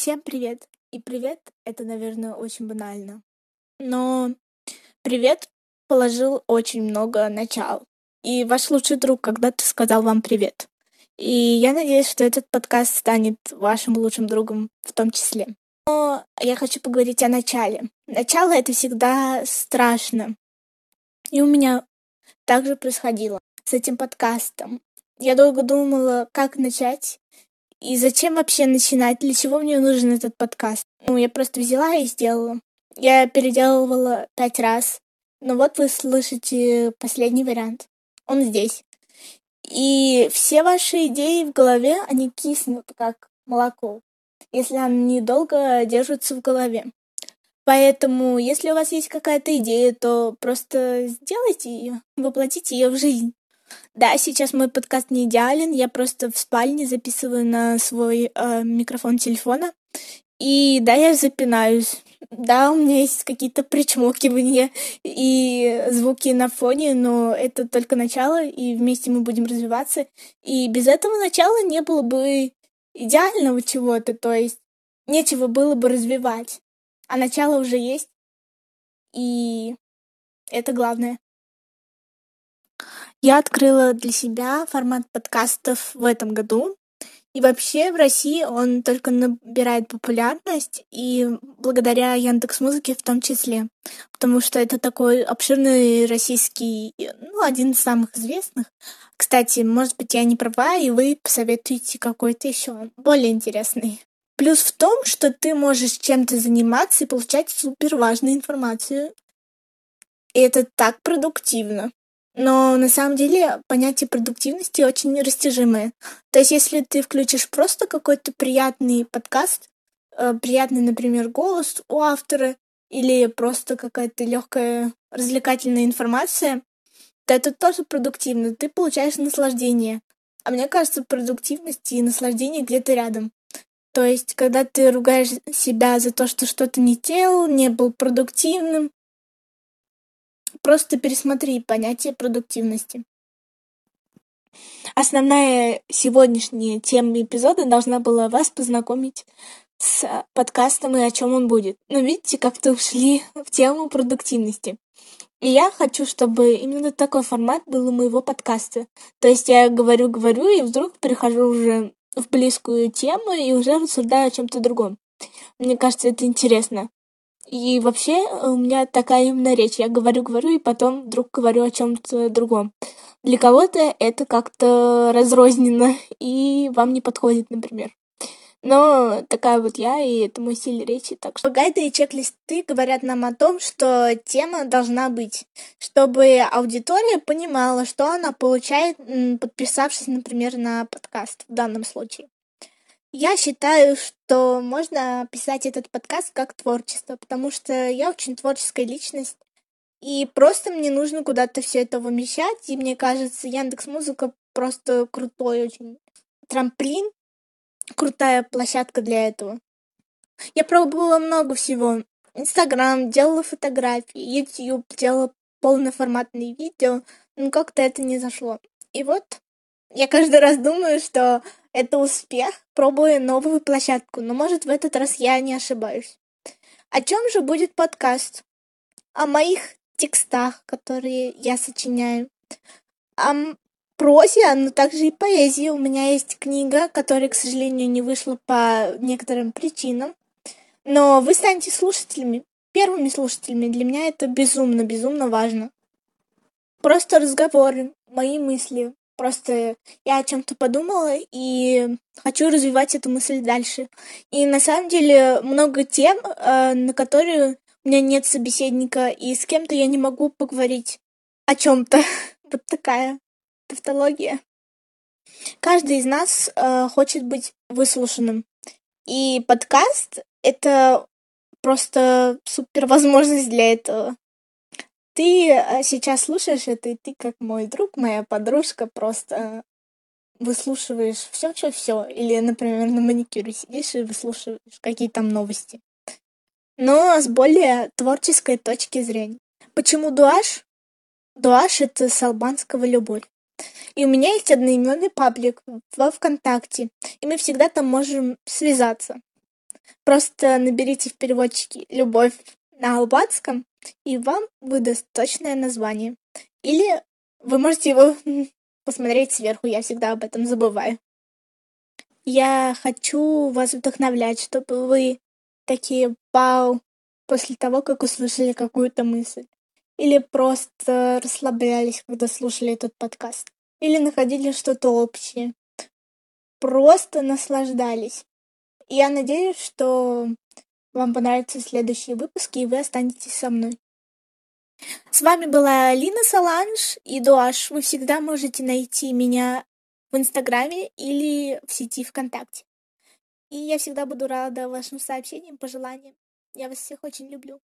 Всем привет! И привет — это, наверное, очень банально. Но привет положил очень много начал. И ваш лучший друг когда-то сказал вам привет. И я надеюсь, что этот подкаст станет вашим лучшим другом в том числе. Но я хочу поговорить о начале. Начало — это всегда страшно. И у меня также происходило с этим подкастом. Я долго думала, как начать, и зачем вообще начинать? Для чего мне нужен этот подкаст? Ну, я просто взяла и сделала. Я переделывала пять раз. Но вот вы слышите последний вариант. Он здесь. И все ваши идеи в голове, они киснут, как молоко, если они долго держатся в голове. Поэтому, если у вас есть какая-то идея, то просто сделайте ее, воплотите ее в жизнь. Да, сейчас мой подкаст не идеален, я просто в спальне записываю на свой э, микрофон телефона. И да, я запинаюсь. Да, у меня есть какие-то причмокивания и звуки на фоне, но это только начало, и вместе мы будем развиваться. И без этого начала не было бы идеального чего-то, то есть нечего было бы развивать. А начало уже есть, и это главное. Я открыла для себя формат подкастов в этом году. И вообще в России он только набирает популярность, и благодаря Яндекс Музыке в том числе. Потому что это такой обширный российский, ну, один из самых известных. Кстати, может быть, я не права, и вы посоветуете какой-то еще более интересный. Плюс в том, что ты можешь чем-то заниматься и получать супер важную информацию. И это так продуктивно. Но на самом деле понятие продуктивности очень растяжимое. То есть если ты включишь просто какой-то приятный подкаст, э, приятный, например, голос у автора, или просто какая-то легкая развлекательная информация, то это тоже продуктивно. Ты получаешь наслаждение. А мне кажется, продуктивность и наслаждение где-то рядом. То есть, когда ты ругаешь себя за то, что что-то не делал, не был продуктивным, Просто пересмотри понятие продуктивности. Основная сегодняшняя тема эпизода должна была вас познакомить с подкастом и о чем он будет. Но видите, как-то ушли в тему продуктивности. И я хочу, чтобы именно такой формат был у моего подкаста. То есть я говорю-говорю, и вдруг перехожу уже в близкую тему и уже рассуждаю о чем-то другом. Мне кажется, это интересно. И вообще у меня такая именно речь. Я говорю-говорю, и потом вдруг говорю о чем-то другом. Для кого-то это как-то разрозненно, и вам не подходит, например. Но такая вот я, и это мой стиль речи. Так что гайды и чек-листы говорят нам о том, что тема должна быть, чтобы аудитория понимала, что она получает, подписавшись, например, на подкаст в данном случае. Я считаю, что можно писать этот подкаст как творчество, потому что я очень творческая личность, и просто мне нужно куда-то все это вымещать, и мне кажется, Яндекс Музыка просто крутой очень трамплин, крутая площадка для этого. Я пробовала много всего. Инстаграм, делала фотографии, YouTube, делала полноформатные видео, но как-то это не зашло. И вот я каждый раз думаю, что это успех, пробуя новую площадку, но может в этот раз я не ошибаюсь. О чем же будет подкаст? О моих текстах, которые я сочиняю. О прозе, но также и поэзии. У меня есть книга, которая, к сожалению, не вышла по некоторым причинам. Но вы станете слушателями, первыми слушателями. Для меня это безумно, безумно важно. Просто разговоры, мои мысли, Просто я о чем-то подумала и хочу развивать эту мысль дальше. И на самом деле много тем, э, на которые у меня нет собеседника, и с кем-то я не могу поговорить о чем-то. Вот такая тавтология. Каждый из нас э, хочет быть выслушанным. И подкаст — это просто супер возможность для этого. Ты э, сейчас слушаешь это, и ты как мой друг, моя подружка, просто выслушиваешь все, все, все. Или, например, на маникюре сидишь и выслушиваешь какие там новости. Но с более творческой точки зрения. Почему дуаш? Дуаш — это с албанского любовь. И у меня есть одноименный паблик во ВКонтакте, и мы всегда там можем связаться. Просто наберите в переводчике «Любовь» на албанском, и вам выдаст точное название. Или вы можете его посмотреть сверху, я всегда об этом забываю. Я хочу вас вдохновлять, чтобы вы такие «Вау!» после того, как услышали какую-то мысль. Или просто расслаблялись, когда слушали этот подкаст. Или находили что-то общее. Просто наслаждались. Я надеюсь, что вам понравятся следующие выпуски, и вы останетесь со мной. С вами была Алина Саланж и Дуаш. Вы всегда можете найти меня в Инстаграме или в сети ВКонтакте. И я всегда буду рада вашим сообщениям, пожеланиям. Я вас всех очень люблю.